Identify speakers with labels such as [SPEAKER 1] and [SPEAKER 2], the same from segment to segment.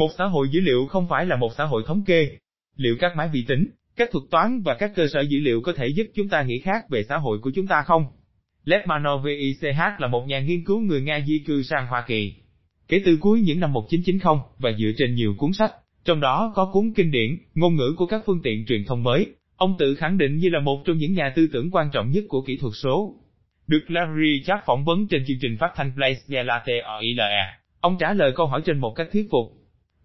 [SPEAKER 1] Một xã hội dữ liệu không phải là một xã hội thống kê. Liệu các máy vi tính, các thuật toán và các cơ sở dữ liệu có thể giúp chúng ta nghĩ khác về xã hội của chúng ta không? Lev Manovich là một nhà nghiên cứu người Nga di cư sang Hoa Kỳ. Kể từ cuối những năm 1990 và dựa trên nhiều cuốn sách, trong đó có cuốn kinh điển, ngôn ngữ của các phương tiện truyền thông mới, ông tự khẳng định như là một trong những nhà tư tưởng quan trọng nhất của kỹ thuật số. Được Larry Charles phỏng vấn trên chương trình phát thanh Place de la TOILE, ông trả lời câu hỏi trên một cách thuyết phục.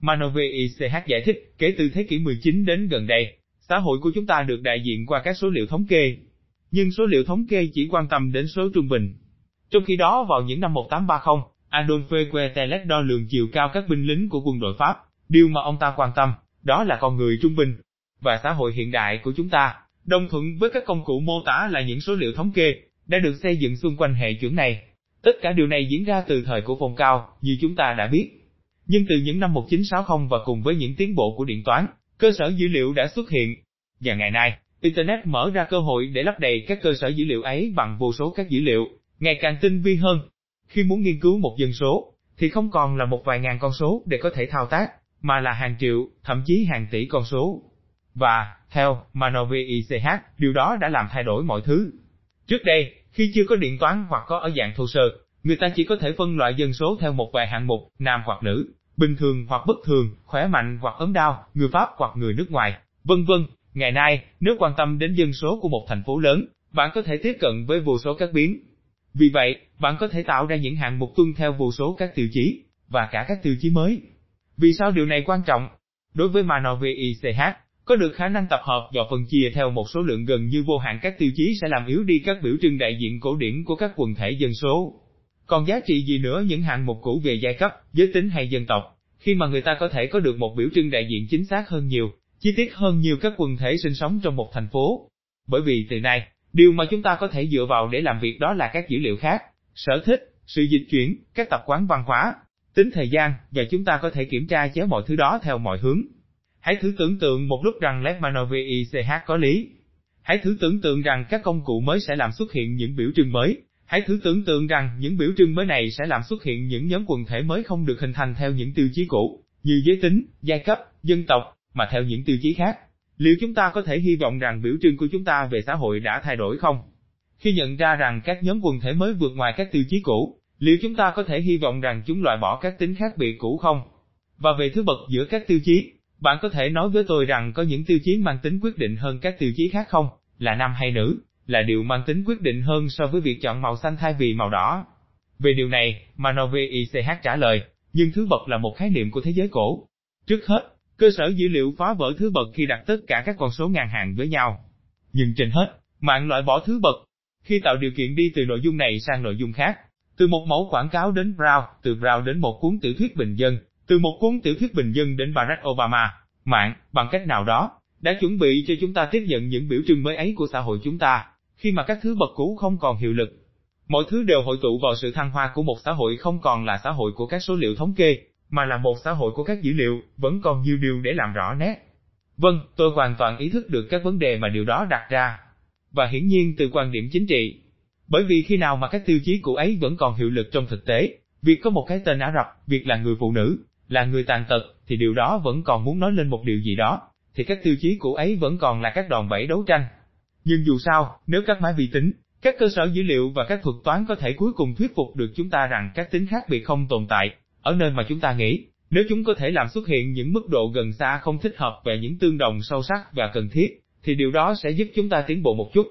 [SPEAKER 1] Manovich giải thích, kể từ thế kỷ 19 đến gần đây, xã hội của chúng ta được đại diện qua các số liệu thống kê. Nhưng số liệu thống kê chỉ quan tâm đến số trung bình. Trong khi đó vào những năm 1830, Adolphe Quetelet đo lường chiều cao các binh lính của quân đội Pháp, điều mà ông ta quan tâm, đó là con người trung bình. Và xã hội hiện đại của chúng ta, đồng thuận với các công cụ mô tả là những số liệu thống kê, đã được xây dựng xung quanh hệ chuẩn này. Tất cả điều này diễn ra từ thời của phong cao, như chúng ta đã biết. Nhưng từ những năm 1960 và cùng với những tiến bộ của điện toán, cơ sở dữ liệu đã xuất hiện. Và ngày nay, Internet mở ra cơ hội để lấp đầy các cơ sở dữ liệu ấy bằng vô số các dữ liệu, ngày càng tinh vi hơn. Khi muốn nghiên cứu một dân số, thì không còn là một vài ngàn con số để có thể thao tác, mà là hàng triệu, thậm chí hàng tỷ con số. Và, theo Manovich, điều đó đã làm thay đổi mọi thứ. Trước đây, khi chưa có điện toán hoặc có ở dạng thô sơ, người ta chỉ có thể phân loại dân số theo một vài hạng mục, nam hoặc nữ, bình thường hoặc bất thường, khỏe mạnh hoặc ốm đau, người Pháp hoặc người nước ngoài, vân vân. Ngày nay, nếu quan tâm đến dân số của một thành phố lớn, bạn có thể tiếp cận với vô số các biến. Vì vậy, bạn có thể tạo ra những hạng mục tuân theo vô số các tiêu chí, và cả các tiêu chí mới. Vì sao điều này quan trọng? Đối với Manovich, có được khả năng tập hợp và phân chia theo một số lượng gần như vô hạn các tiêu chí sẽ làm yếu đi các biểu trưng đại diện cổ điển của các quần thể dân số. Còn giá trị gì nữa những hạng mục cũ về giai cấp, giới tính hay dân tộc, khi mà người ta có thể có được một biểu trưng đại diện chính xác hơn nhiều, chi tiết hơn nhiều các quần thể sinh sống trong một thành phố. Bởi vì từ nay, điều mà chúng ta có thể dựa vào để làm việc đó là các dữ liệu khác, sở thích, sự dịch chuyển, các tập quán văn hóa, tính thời gian, và chúng ta có thể kiểm tra chéo mọi thứ đó theo mọi hướng. Hãy thử tưởng tượng một lúc rằng Letmanovic có lý. Hãy thử tưởng tượng rằng các công cụ mới sẽ làm xuất hiện những biểu trưng mới. Hãy thử tưởng tượng rằng những biểu trưng mới này sẽ làm xuất hiện những nhóm quần thể mới không được hình thành theo những tiêu chí cũ, như giới tính, giai cấp, dân tộc, mà theo những tiêu chí khác. Liệu chúng ta có thể hy vọng rằng biểu trưng của chúng ta về xã hội đã thay đổi không? Khi nhận ra rằng các nhóm quần thể mới vượt ngoài các tiêu chí cũ, liệu chúng ta có thể hy vọng rằng chúng loại bỏ các tính khác biệt cũ không? Và về thứ bậc giữa các tiêu chí, bạn có thể nói với tôi rằng có những tiêu chí mang tính quyết định hơn các tiêu chí khác không, là nam hay nữ, là điều mang tính quyết định hơn so với việc chọn màu xanh thay vì màu đỏ. Về điều này, Manovich trả lời, nhưng thứ bậc là một khái niệm của thế giới cổ. Trước hết, cơ sở dữ liệu phá vỡ thứ bậc khi đặt tất cả các con số ngàn hàng với nhau. Nhưng trên hết, mạng loại bỏ thứ bậc. Khi tạo điều kiện đi từ nội dung này sang nội dung khác, từ một mẫu quảng cáo đến Brown, từ Brown đến một cuốn tiểu thuyết bình dân, từ một cuốn tiểu thuyết bình dân đến Barack Obama, mạng, bằng cách nào đó, đã chuẩn bị cho chúng ta tiếp nhận những biểu trưng mới ấy của xã hội chúng ta, khi mà các thứ bậc cũ không còn hiệu lực. Mọi thứ đều hội tụ vào sự thăng hoa của một xã hội không còn là xã hội của các số liệu thống kê, mà là một xã hội của các dữ liệu, vẫn còn nhiều điều để làm rõ nét. Vâng, tôi hoàn toàn ý thức được các vấn đề mà điều đó đặt ra. Và hiển nhiên từ quan điểm chính trị. Bởi vì khi nào mà các tiêu chí cũ ấy vẫn còn hiệu lực trong thực tế, việc có một cái tên Ả Rập, việc là người phụ nữ, là người tàn tật, thì điều đó vẫn còn muốn nói lên một điều gì đó, thì các tiêu chí cũ ấy vẫn còn là các đòn bẩy đấu tranh. Nhưng dù sao, nếu các máy vi tính, các cơ sở dữ liệu và các thuật toán có thể cuối cùng thuyết phục được chúng ta rằng các tính khác biệt không tồn tại, ở nơi mà chúng ta nghĩ, nếu chúng có thể làm xuất hiện những mức độ gần xa không thích hợp về những tương đồng sâu sắc và cần thiết, thì điều đó sẽ giúp chúng ta tiến bộ một chút.